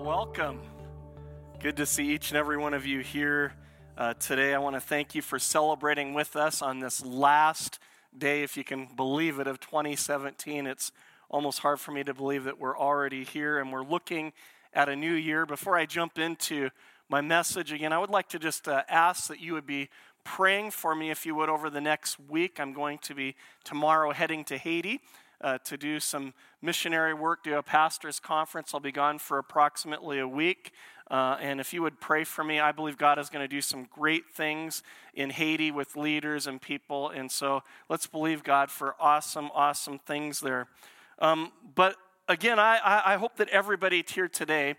Well, welcome. Good to see each and every one of you here uh, today. I want to thank you for celebrating with us on this last day, if you can believe it, of 2017. It's almost hard for me to believe that we're already here and we're looking at a new year. Before I jump into my message again, I would like to just uh, ask that you would be praying for me, if you would, over the next week. I'm going to be tomorrow heading to Haiti. Uh, to do some missionary work, do a pastor's conference. I'll be gone for approximately a week. Uh, and if you would pray for me, I believe God is going to do some great things in Haiti with leaders and people. And so let's believe God for awesome, awesome things there. Um, but again, I, I hope that everybody here today,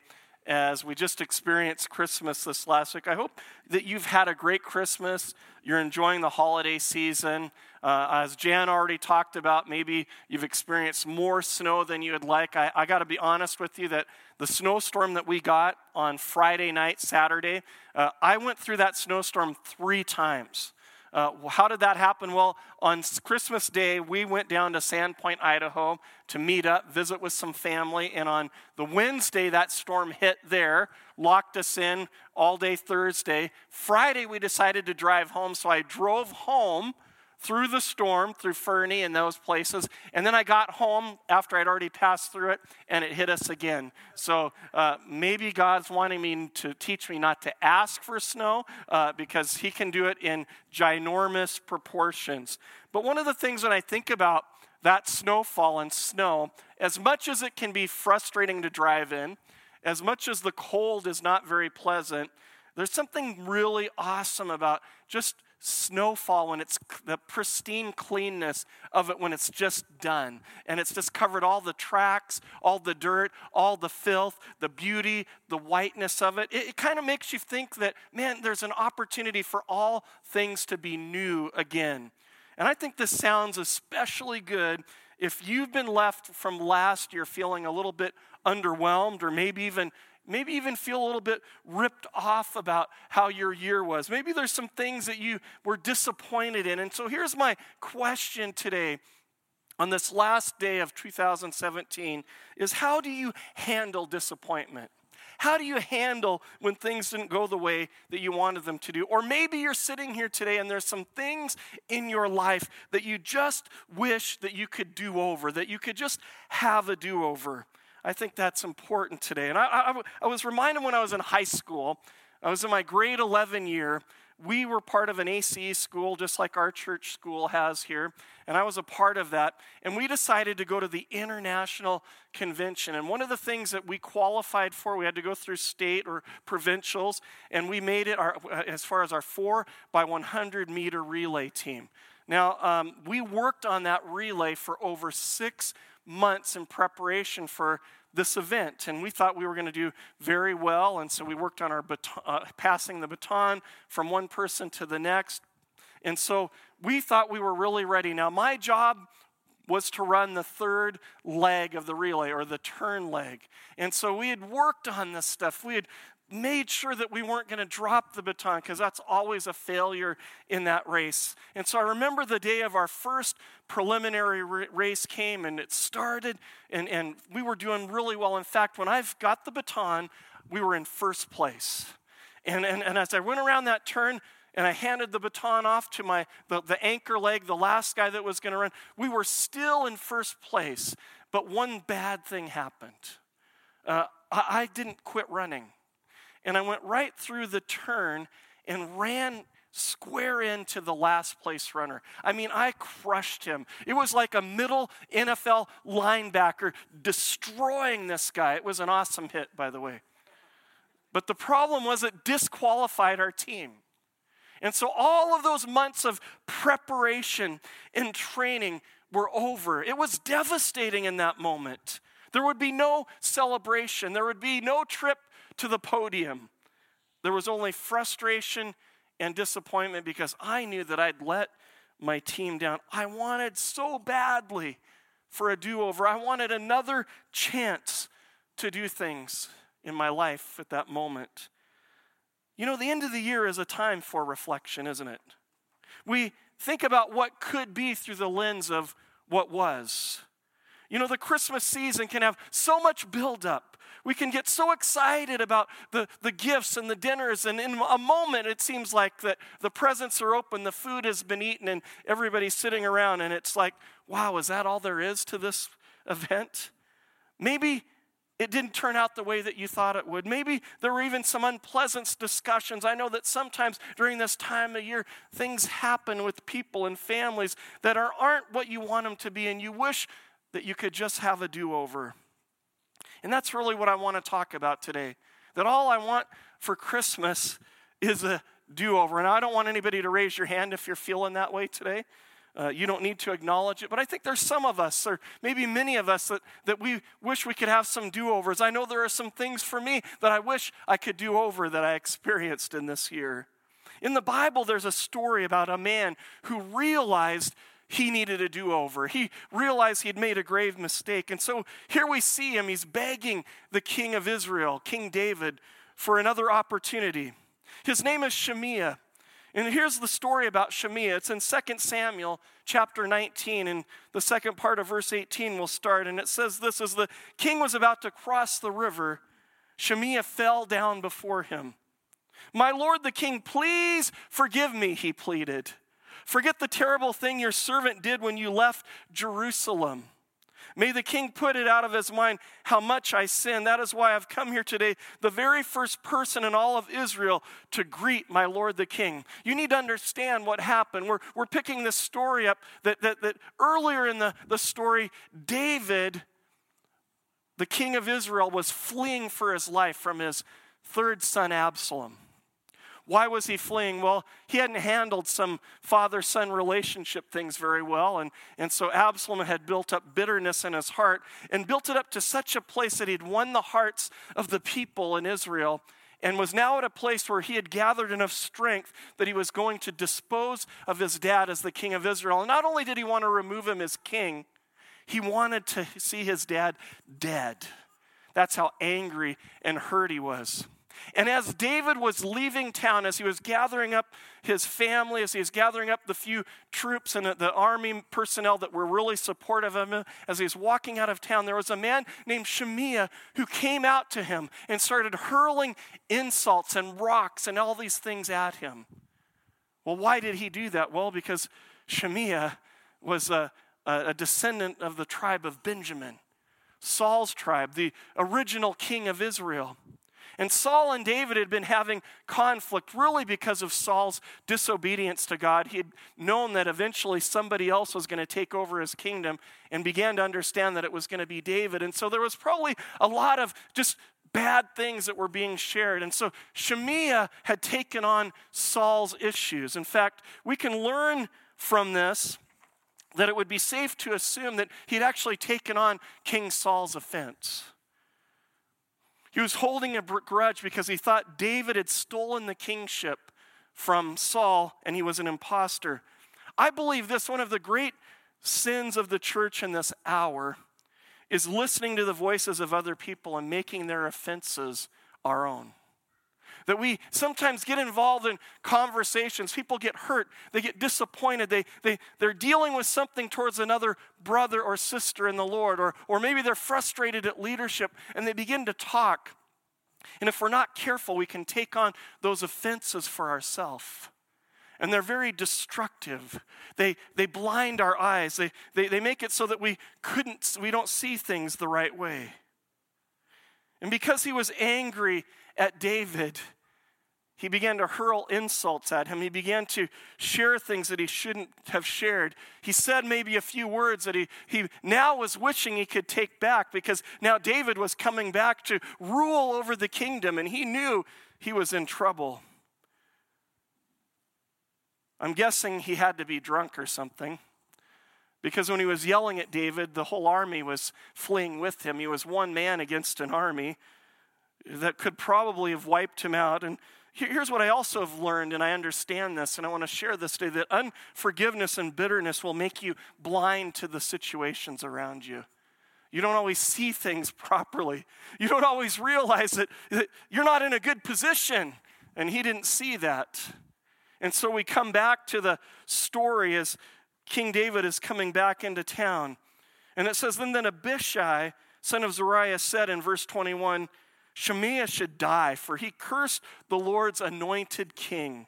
as we just experienced Christmas this last week, I hope that you've had a great Christmas. You're enjoying the holiday season. Uh, as Jan already talked about, maybe you've experienced more snow than you would like. I, I got to be honest with you that the snowstorm that we got on Friday night, Saturday, uh, I went through that snowstorm three times. Uh, how did that happen? Well, on Christmas Day, we went down to Sandpoint, Idaho to meet up, visit with some family. And on the Wednesday, that storm hit there, locked us in all day Thursday. Friday, we decided to drive home. So I drove home through the storm, through Fernie and those places. And then I got home after I'd already passed through it, and it hit us again. So uh, maybe God's wanting me to teach me not to ask for snow uh, because He can do it in ginormous proportions. But one of the things when I think about that snowfall and snow, as much as it can be frustrating to drive in, as much as the cold is not very pleasant, there's something really awesome about just snowfall when it's the pristine cleanness of it when it's just done. And it's just covered all the tracks all the dirt all the filth the beauty the whiteness of it. It, it kind of makes you think that man there's an opportunity for all things to be new again. And i think this sounds especially good if you've been left from last year feeling a little bit underwhelmed or maybe even maybe even feel a little bit ripped off about how your year was. Maybe there's some things that you were disappointed in. And so here's my question today on this last day of 2017 is how do you handle disappointment? How do you handle when things didn't go the way that you wanted them to do? Or maybe you're sitting here today and there's some things in your life that you just wish that you could do over, that you could just have a do over. I think that's important today. And I, I, I, was reminded when I was in high school, I was in my grade 11 year. We were part of an ACE school, just like our church school has here. And I was a part of that. And we decided to go to the International Convention. And one of the things that we qualified for, we had to go through state or provincials, and we made it our, as far as our 4 by 100 meter relay team. Now, um, we worked on that relay for over six months in preparation for this event. And we thought we were going to do very well. And so we worked on our baton, uh, passing the baton from one person to the next. And so we thought we were really ready. Now, my job was to run the third leg of the relay or the turn leg. And so we had worked on this stuff. We had made sure that we weren't going to drop the baton because that's always a failure in that race. And so I remember the day of our first preliminary race came and it started, and, and we were doing really well. In fact, when I've got the baton, we were in first place. And, and, and as I went around that turn, and I handed the baton off to my the, the anchor leg, the last guy that was going to run. We were still in first place, but one bad thing happened. Uh, I, I didn't quit running and I went right through the turn and ran square into the last place runner. I mean, I crushed him. It was like a middle NFL linebacker destroying this guy. It was an awesome hit, by the way. But the problem was it disqualified our team. And so all of those months of preparation and training were over. It was devastating in that moment. There would be no celebration, there would be no trip to the podium. There was only frustration and disappointment because I knew that I'd let my team down. I wanted so badly for a do over. I wanted another chance to do things in my life at that moment. You know, the end of the year is a time for reflection, isn't it? We think about what could be through the lens of what was. You know, the Christmas season can have so much buildup. We can get so excited about the, the gifts and the dinners, and in a moment it seems like that the presents are open, the food has been eaten, and everybody's sitting around, and it's like, wow, is that all there is to this event? Maybe it didn't turn out the way that you thought it would. Maybe there were even some unpleasant discussions. I know that sometimes during this time of year, things happen with people and families that are, aren't what you want them to be, and you wish that you could just have a do over. And that's really what I want to talk about today. That all I want for Christmas is a do over. And I don't want anybody to raise your hand if you're feeling that way today. Uh, you don't need to acknowledge it. But I think there's some of us, or maybe many of us, that, that we wish we could have some do overs. I know there are some things for me that I wish I could do over that I experienced in this year. In the Bible, there's a story about a man who realized he needed a do over. He realized he had made a grave mistake. And so here we see him. He's begging the king of Israel, King David, for another opportunity. His name is Shimei. And here's the story about Shimei. It's in 2 Samuel chapter 19, and the second part of verse 18 will start. And it says this As the king was about to cross the river, Shimei fell down before him. My lord the king, please forgive me, he pleaded. Forget the terrible thing your servant did when you left Jerusalem. May the king put it out of his mind how much I sin. That is why I've come here today, the very first person in all of Israel to greet my Lord the king. You need to understand what happened. We're, we're picking this story up that, that, that earlier in the, the story, David, the king of Israel, was fleeing for his life from his third son Absalom. Why was he fleeing? Well, he hadn't handled some father son relationship things very well. And, and so Absalom had built up bitterness in his heart and built it up to such a place that he'd won the hearts of the people in Israel and was now at a place where he had gathered enough strength that he was going to dispose of his dad as the king of Israel. And not only did he want to remove him as king, he wanted to see his dad dead. That's how angry and hurt he was. And as David was leaving town, as he was gathering up his family, as he was gathering up the few troops and the army personnel that were really supportive of him, as he was walking out of town, there was a man named Shimei who came out to him and started hurling insults and rocks and all these things at him. Well, why did he do that? Well, because Shimei was a, a descendant of the tribe of Benjamin, Saul's tribe, the original king of Israel. And Saul and David had been having conflict really because of Saul's disobedience to God. He had known that eventually somebody else was going to take over his kingdom and began to understand that it was going to be David. And so there was probably a lot of just bad things that were being shared. And so Shimei had taken on Saul's issues. In fact, we can learn from this that it would be safe to assume that he'd actually taken on King Saul's offense. He was holding a grudge because he thought David had stolen the kingship from Saul and he was an impostor. I believe this one of the great sins of the church in this hour is listening to the voices of other people and making their offenses our own. That we sometimes get involved in conversations. People get hurt. They get disappointed. They, they, they're dealing with something towards another brother or sister in the Lord. Or, or maybe they're frustrated at leadership and they begin to talk. And if we're not careful, we can take on those offenses for ourselves. And they're very destructive. They, they blind our eyes. They, they, they make it so that we couldn't, we don't see things the right way. And because he was angry at David, he began to hurl insults at him. He began to share things that he shouldn't have shared. He said maybe a few words that he, he now was wishing he could take back because now David was coming back to rule over the kingdom and he knew he was in trouble. I'm guessing he had to be drunk or something. Because when he was yelling at David, the whole army was fleeing with him. He was one man against an army that could probably have wiped him out. And here's what I also have learned, and I understand this, and I want to share this today that unforgiveness and bitterness will make you blind to the situations around you. You don't always see things properly. You don't always realize that, that you're not in a good position. And he didn't see that. And so we come back to the story as King David is coming back into town. And it says, Then, then Abishai, son of Zeruiah, said in verse 21 Shimei should die, for he cursed the Lord's anointed king.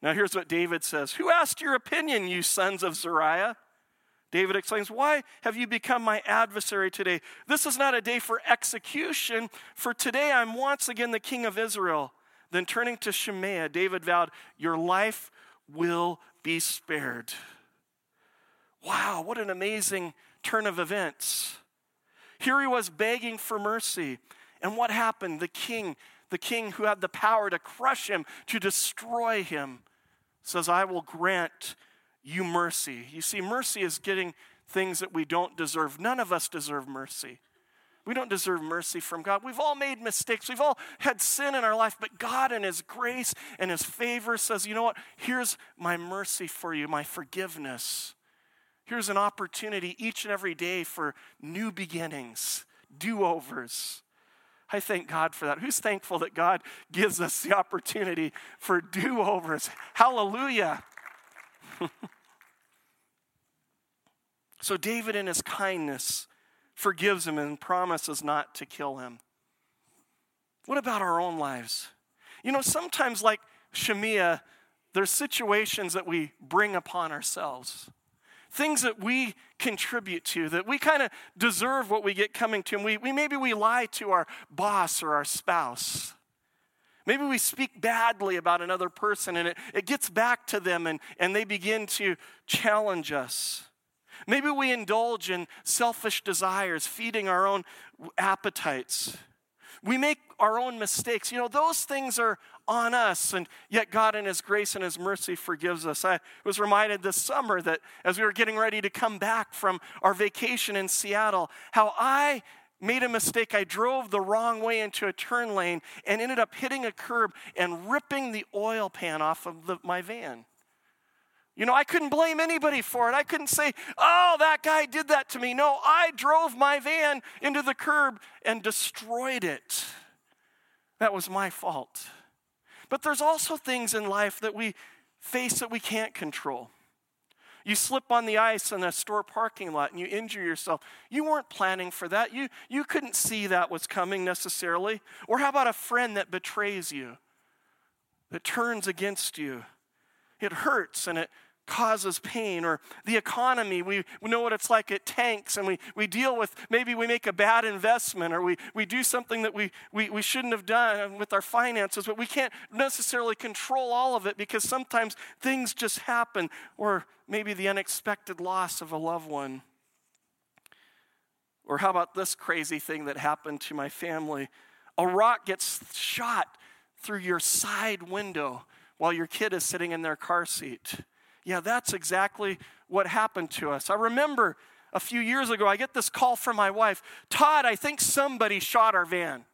Now, here's what David says Who asked your opinion, you sons of Zeruiah? David exclaims, Why have you become my adversary today? This is not a day for execution, for today I'm once again the king of Israel. Then turning to Shimei, David vowed, Your life will be spared. Wow, what an amazing turn of events. Here he was begging for mercy. And what happened? The king, the king who had the power to crush him, to destroy him, says, I will grant you mercy. You see, mercy is getting things that we don't deserve. None of us deserve mercy. We don't deserve mercy from God. We've all made mistakes. We've all had sin in our life, but God, in His grace and His favor, says, You know what? Here's my mercy for you, my forgiveness. Here's an opportunity each and every day for new beginnings, do overs. I thank God for that. Who's thankful that God gives us the opportunity for do overs? Hallelujah. so, David, in his kindness, forgives him and promises not to kill him. What about our own lives? You know, sometimes, like Shimei, there's situations that we bring upon ourselves things that we contribute to, that we kind of deserve what we get coming to. And we, we maybe we lie to our boss or our spouse. Maybe we speak badly about another person and it, it gets back to them and, and they begin to challenge us. Maybe we indulge in selfish desires, feeding our own appetites. We make our own mistakes. You know, those things are on us, and yet God, in His grace and His mercy, forgives us. I was reminded this summer that as we were getting ready to come back from our vacation in Seattle, how I made a mistake. I drove the wrong way into a turn lane and ended up hitting a curb and ripping the oil pan off of the, my van. You know, I couldn't blame anybody for it. I couldn't say, oh, that guy did that to me. No, I drove my van into the curb and destroyed it. That was my fault. But there's also things in life that we face that we can't control. You slip on the ice in a store parking lot and you injure yourself. You weren't planning for that. You, you couldn't see that was coming necessarily. Or how about a friend that betrays you, that turns against you? It hurts and it causes pain or the economy. We, we know what it's like it tanks and we, we deal with maybe we make a bad investment or we, we do something that we, we, we shouldn't have done with our finances but we can't necessarily control all of it because sometimes things just happen or maybe the unexpected loss of a loved one. Or how about this crazy thing that happened to my family? A rock gets shot through your side window while your kid is sitting in their car seat yeah, that's exactly what happened to us. I remember a few years ago, I get this call from my wife Todd, I think somebody shot our van.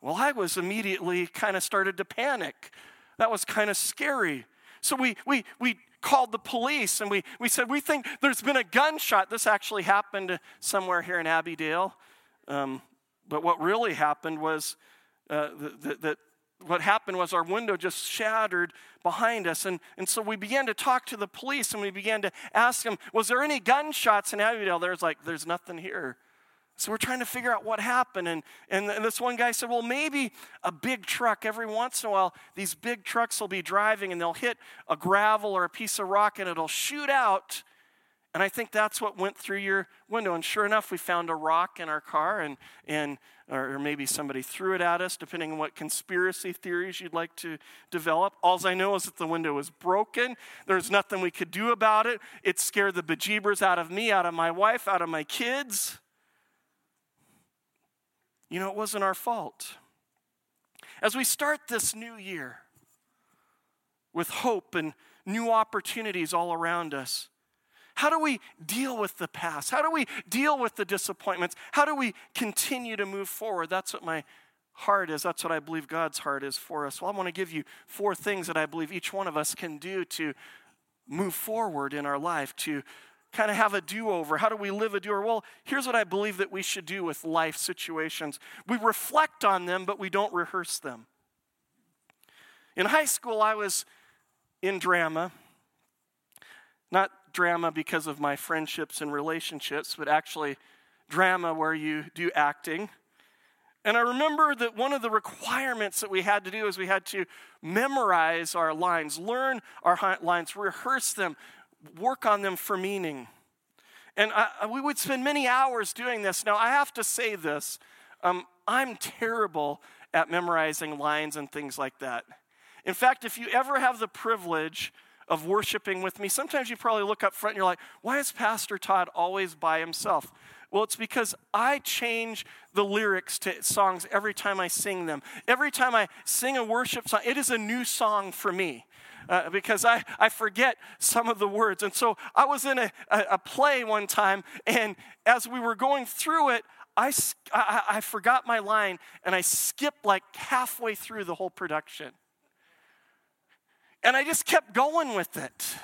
Well, I was immediately kind of started to panic. That was kind of scary. So we, we, we called the police and we, we said, We think there's been a gunshot. This actually happened somewhere here in Abbeydale. Um, but what really happened was uh, that what happened was our window just shattered behind us. And, and so we began to talk to the police and we began to ask them, was there any gunshots in Abbeydale? There's like, there's nothing here. So we're trying to figure out what happened. And, and this one guy said, well, maybe a big truck, every once in a while, these big trucks will be driving and they'll hit a gravel or a piece of rock and it'll shoot out. And I think that's what went through your window. And sure enough, we found a rock in our car and, and or maybe somebody threw it at us, depending on what conspiracy theories you'd like to develop. All I know is that the window was broken. There's nothing we could do about it. It scared the bejeebers out of me, out of my wife, out of my kids. You know, it wasn't our fault. As we start this new year with hope and new opportunities all around us, how do we deal with the past? How do we deal with the disappointments? How do we continue to move forward? That's what my heart is. That's what I believe God's heart is for us. Well, I want to give you four things that I believe each one of us can do to move forward in our life, to kind of have a do over. How do we live a do over? Well, here's what I believe that we should do with life situations we reflect on them, but we don't rehearse them. In high school, I was in drama not drama because of my friendships and relationships, but actually drama where you do acting. And I remember that one of the requirements that we had to do is we had to memorize our lines, learn our lines, rehearse them, work on them for meaning. And I, we would spend many hours doing this. Now, I have to say this um, I'm terrible at memorizing lines and things like that. In fact, if you ever have the privilege of worshiping with me, sometimes you probably look up front and you're like, why is Pastor Todd always by himself? Well, it's because I change the lyrics to songs every time I sing them. Every time I sing a worship song, it is a new song for me. Uh, because I, I forget some of the words. And so I was in a, a, a play one time, and as we were going through it, I, I, I forgot my line and I skipped like halfway through the whole production. And I just kept going with it.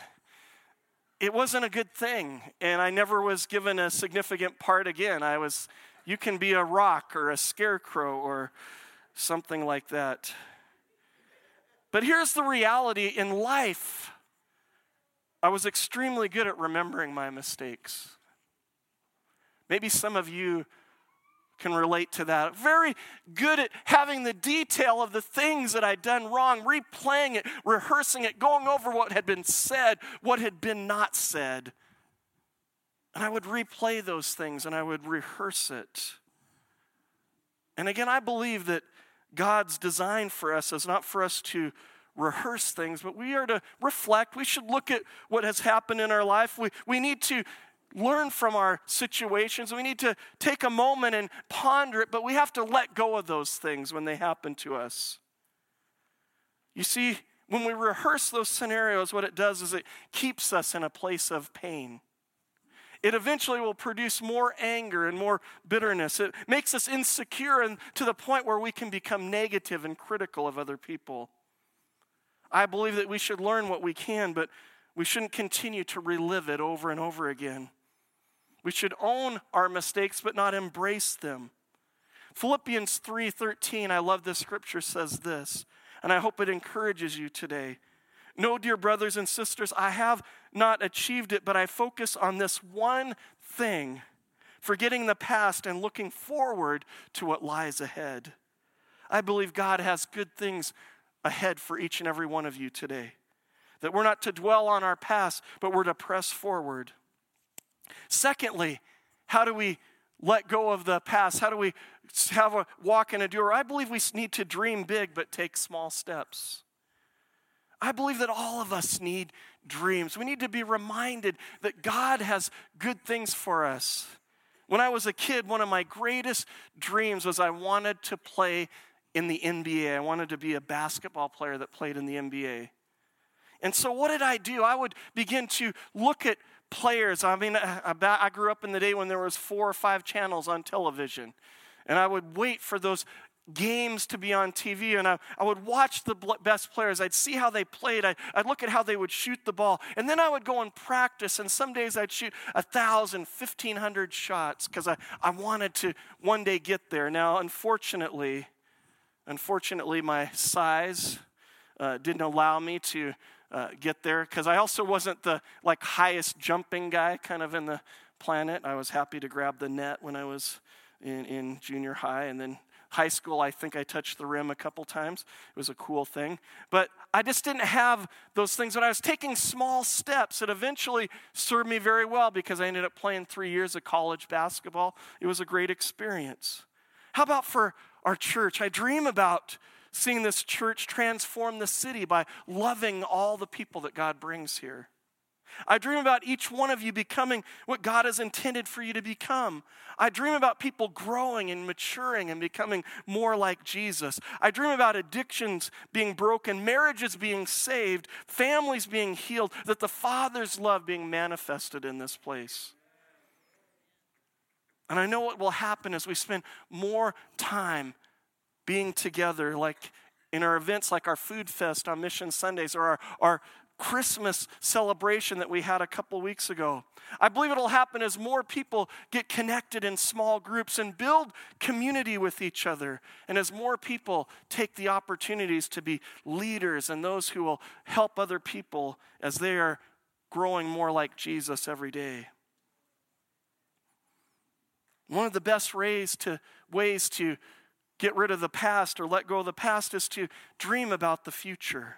It wasn't a good thing, and I never was given a significant part again. I was, you can be a rock or a scarecrow or something like that. But here's the reality in life I was extremely good at remembering my mistakes. Maybe some of you can relate to that. Very good at having the detail of the things that I'd done wrong, replaying it, rehearsing it, going over what had been said, what had been not said. And I would replay those things and I would rehearse it. And again, I believe that God's design for us is not for us to rehearse things, but we are to reflect. We should look at what has happened in our life. We, we need to learn from our situations. We need to take a moment and ponder it, but we have to let go of those things when they happen to us. You see, when we rehearse those scenarios, what it does is it keeps us in a place of pain. It eventually will produce more anger and more bitterness. It makes us insecure and to the point where we can become negative and critical of other people. I believe that we should learn what we can, but we shouldn't continue to relive it over and over again. We should own our mistakes but not embrace them. Philippians 3:13, I love this scripture says this, and I hope it encourages you today. No, dear brothers and sisters, I have not achieved it, but I focus on this one thing, forgetting the past and looking forward to what lies ahead. I believe God has good things ahead for each and every one of you today. That we're not to dwell on our past, but we're to press forward. Secondly, how do we let go of the past? How do we have a walk and a doer? I believe we need to dream big but take small steps. I believe that all of us need dreams. We need to be reminded that God has good things for us. When I was a kid, one of my greatest dreams was I wanted to play in the NBA. I wanted to be a basketball player that played in the NBA. And so, what did I do? I would begin to look at players. I mean, I grew up in the day when there was four or five channels on television, and I would wait for those games to be on TV, and I, I would watch the best players. I'd see how they played. I, I'd look at how they would shoot the ball, and then I would go and practice. And some days I'd shoot a thousand, fifteen hundred shots because I, I wanted to one day get there. Now, unfortunately, unfortunately, my size uh, didn't allow me to uh, get there because I also wasn't the like highest jumping guy kind of in the planet. I was happy to grab the net when I was in, in junior high and then high school I think I touched the rim a couple times. It was a cool thing. But I just didn't have those things but I was taking small steps that eventually served me very well because I ended up playing 3 years of college basketball. It was a great experience. How about for our church? I dream about seeing this church transform the city by loving all the people that God brings here. I dream about each one of you becoming what God has intended for you to become. I dream about people growing and maturing and becoming more like Jesus. I dream about addictions being broken, marriages being saved, families being healed, that the Father's love being manifested in this place. And I know what will happen as we spend more time being together, like in our events like our food fest on Mission Sundays or our, our Christmas celebration that we had a couple weeks ago. I believe it'll happen as more people get connected in small groups and build community with each other, and as more people take the opportunities to be leaders and those who will help other people as they are growing more like Jesus every day. One of the best ways to, ways to get rid of the past or let go of the past is to dream about the future.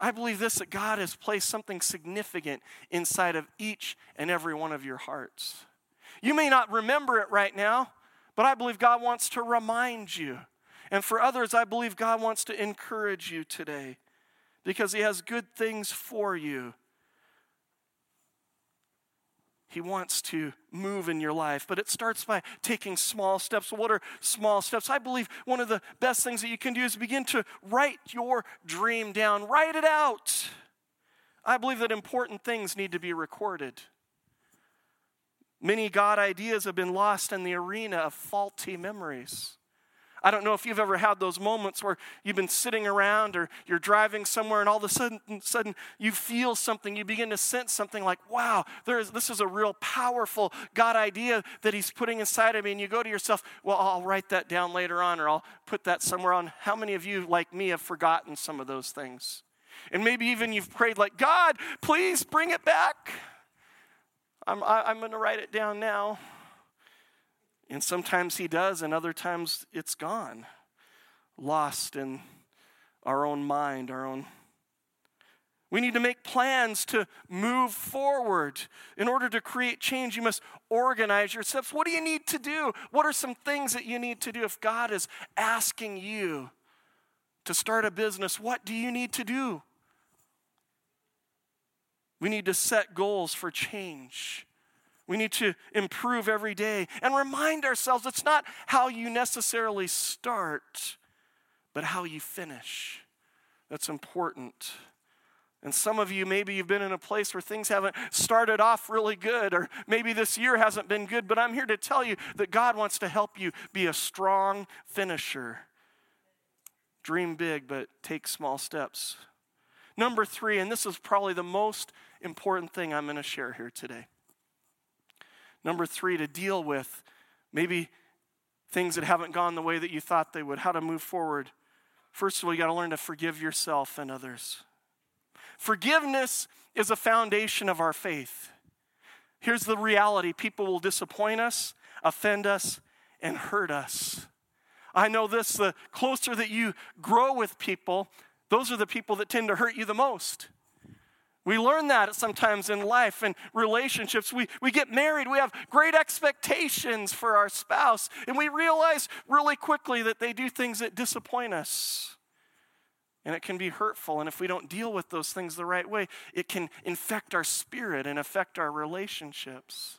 I believe this that God has placed something significant inside of each and every one of your hearts. You may not remember it right now, but I believe God wants to remind you. And for others, I believe God wants to encourage you today because He has good things for you. He wants to move in your life, but it starts by taking small steps. What are small steps? I believe one of the best things that you can do is begin to write your dream down, write it out. I believe that important things need to be recorded. Many God ideas have been lost in the arena of faulty memories. I don't know if you've ever had those moments where you've been sitting around or you're driving somewhere and all of a sudden, sudden you feel something, you begin to sense something like, wow, there is, this is a real powerful God idea that He's putting inside of me. And you go to yourself, well, I'll write that down later on or I'll put that somewhere on. How many of you, like me, have forgotten some of those things? And maybe even you've prayed, like, God, please bring it back. I'm, I, am i am going to write it down now. And sometimes he does, and other times it's gone, lost in our own mind, our own. We need to make plans to move forward. In order to create change, you must organize your steps. What do you need to do? What are some things that you need to do? If God is asking you to start a business, what do you need to do? We need to set goals for change. We need to improve every day and remind ourselves it's not how you necessarily start, but how you finish. That's important. And some of you, maybe you've been in a place where things haven't started off really good, or maybe this year hasn't been good, but I'm here to tell you that God wants to help you be a strong finisher. Dream big, but take small steps. Number three, and this is probably the most important thing I'm going to share here today. Number three, to deal with maybe things that haven't gone the way that you thought they would, how to move forward. First of all, you got to learn to forgive yourself and others. Forgiveness is a foundation of our faith. Here's the reality people will disappoint us, offend us, and hurt us. I know this the closer that you grow with people, those are the people that tend to hurt you the most. We learn that sometimes in life and relationships. We, we get married, we have great expectations for our spouse, and we realize really quickly that they do things that disappoint us. And it can be hurtful. And if we don't deal with those things the right way, it can infect our spirit and affect our relationships.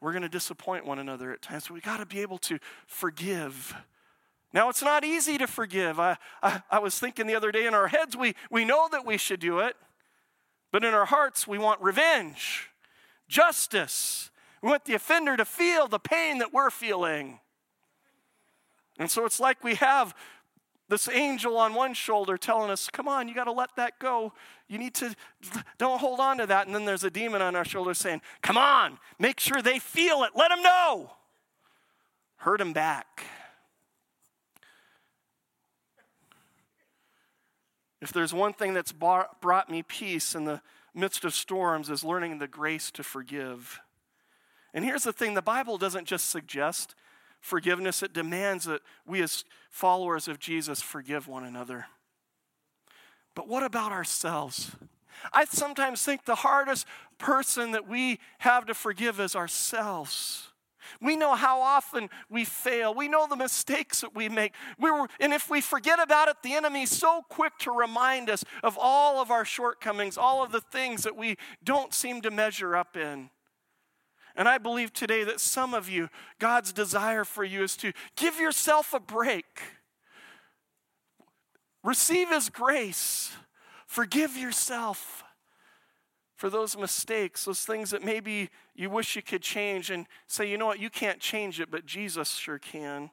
We're going to disappoint one another at times. We got to be able to forgive now, it's not easy to forgive. I, I, I, was thinking the other day in our heads, we, we know that we should do it, but in our hearts, we want revenge, justice. We want the offender to feel the pain that we're feeling. And so it's like we have this angel on one shoulder telling us, come on, you got to let that go. You need to, don't hold on to that. And then there's a demon on our shoulder saying, come on, make sure they feel it. Let them know. Hurt them back. If there's one thing that's brought me peace in the midst of storms is learning the grace to forgive. And here's the thing the Bible doesn't just suggest forgiveness, it demands that we, as followers of Jesus, forgive one another. But what about ourselves? I sometimes think the hardest person that we have to forgive is ourselves. We know how often we fail. We know the mistakes that we make. We were, and if we forget about it, the enemy is so quick to remind us of all of our shortcomings, all of the things that we don't seem to measure up in. And I believe today that some of you, God's desire for you is to give yourself a break, receive His grace, forgive yourself for those mistakes, those things that maybe you wish you could change, and say, you know what, you can't change it, but Jesus sure can.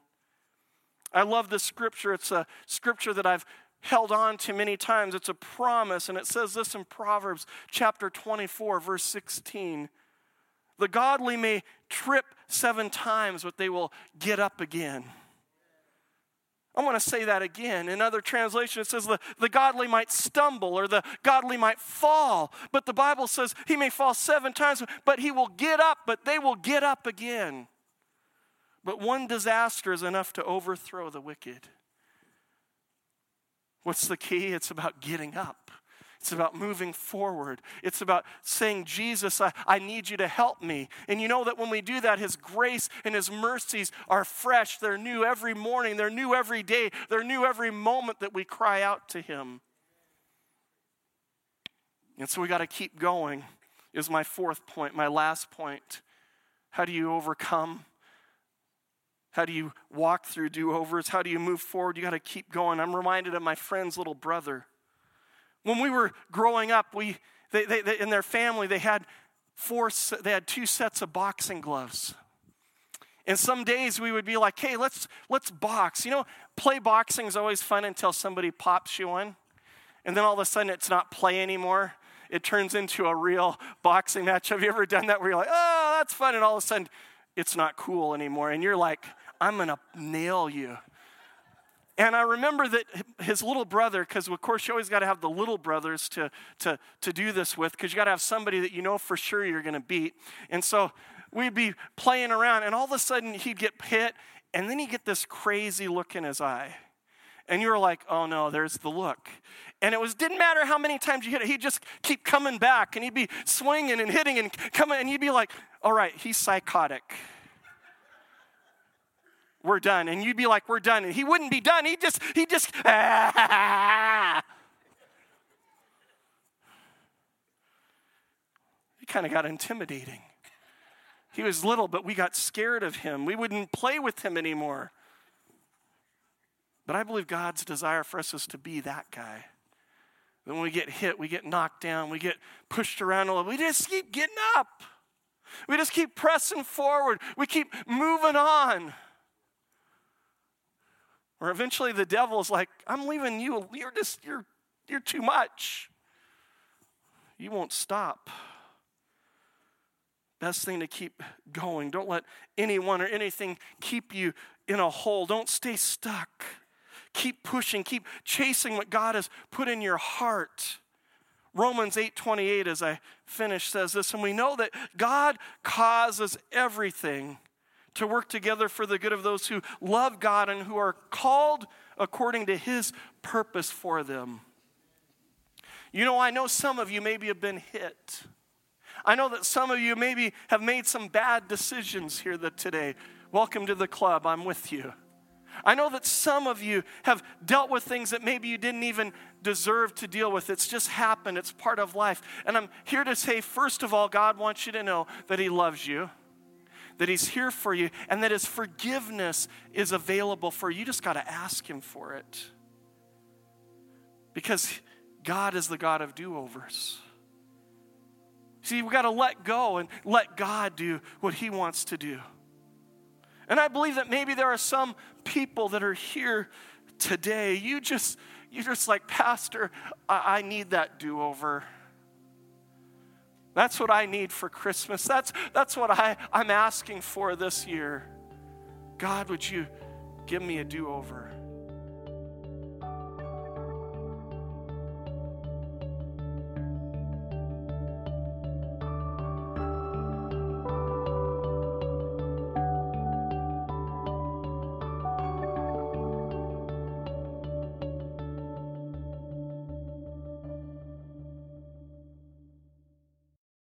I love this scripture. It's a scripture that I've held on to many times. It's a promise, and it says this in Proverbs chapter 24, verse 16. The godly may trip seven times, but they will get up again. I want to say that again. In other translations, it says the, the godly might stumble or the godly might fall. But the Bible says he may fall seven times, but he will get up, but they will get up again. But one disaster is enough to overthrow the wicked. What's the key? It's about getting up. It's about moving forward. It's about saying, Jesus, I, I need you to help me. And you know that when we do that, His grace and His mercies are fresh. They're new every morning, they're new every day, they're new every moment that we cry out to Him. And so we got to keep going, is my fourth point, my last point. How do you overcome? How do you walk through do overs? How do you move forward? You got to keep going. I'm reminded of my friend's little brother. When we were growing up, we, they, they, they, in their family, they had, four, they had two sets of boxing gloves. And some days we would be like, hey, let's, let's box. You know, play boxing is always fun until somebody pops you one. And then all of a sudden it's not play anymore. It turns into a real boxing match. Have you ever done that where you're like, oh, that's fun? And all of a sudden it's not cool anymore. And you're like, I'm going to nail you. And I remember that his little brother, because of course you always got to have the little brothers to, to, to do this with, because you got to have somebody that you know for sure you're going to beat. And so we'd be playing around, and all of a sudden he'd get hit, and then he'd get this crazy look in his eye. And you were like, oh no, there's the look. And it was didn't matter how many times you hit it, he'd just keep coming back, and he'd be swinging and hitting and coming, and you'd be like, all right, he's psychotic we're done. And you'd be like, we're done. And he wouldn't be done. He just, he just. He kind of got intimidating. He was little, but we got scared of him. We wouldn't play with him anymore. But I believe God's desire for us is to be that guy. When we get hit, we get knocked down, we get pushed around a little. We just keep getting up. We just keep pressing forward. We keep moving on. Or eventually the devil's like, I'm leaving you. You're just, you're, you're too much. You won't stop. Best thing to keep going. Don't let anyone or anything keep you in a hole. Don't stay stuck. Keep pushing, keep chasing what God has put in your heart. Romans 8:28 as I finish says this and we know that God causes everything to work together for the good of those who love God and who are called according to his purpose for them. You know, I know some of you maybe have been hit. I know that some of you maybe have made some bad decisions here today. Welcome to the club. I'm with you. I know that some of you have dealt with things that maybe you didn't even deserve to deal with. It's just happened. It's part of life. And I'm here to say, first of all, God wants you to know that He loves you that He's here for you, and that His forgiveness is available for you. You just got to ask Him for it. Because God is the God of do overs. See, we've got to let go and let God do what He wants to do. And I believe that maybe there are some people that are here today. You just, you're just like, Pastor, I, I need that do over. That's what I need for Christmas. That's, that's what I, I'm asking for this year. God, would you give me a do over?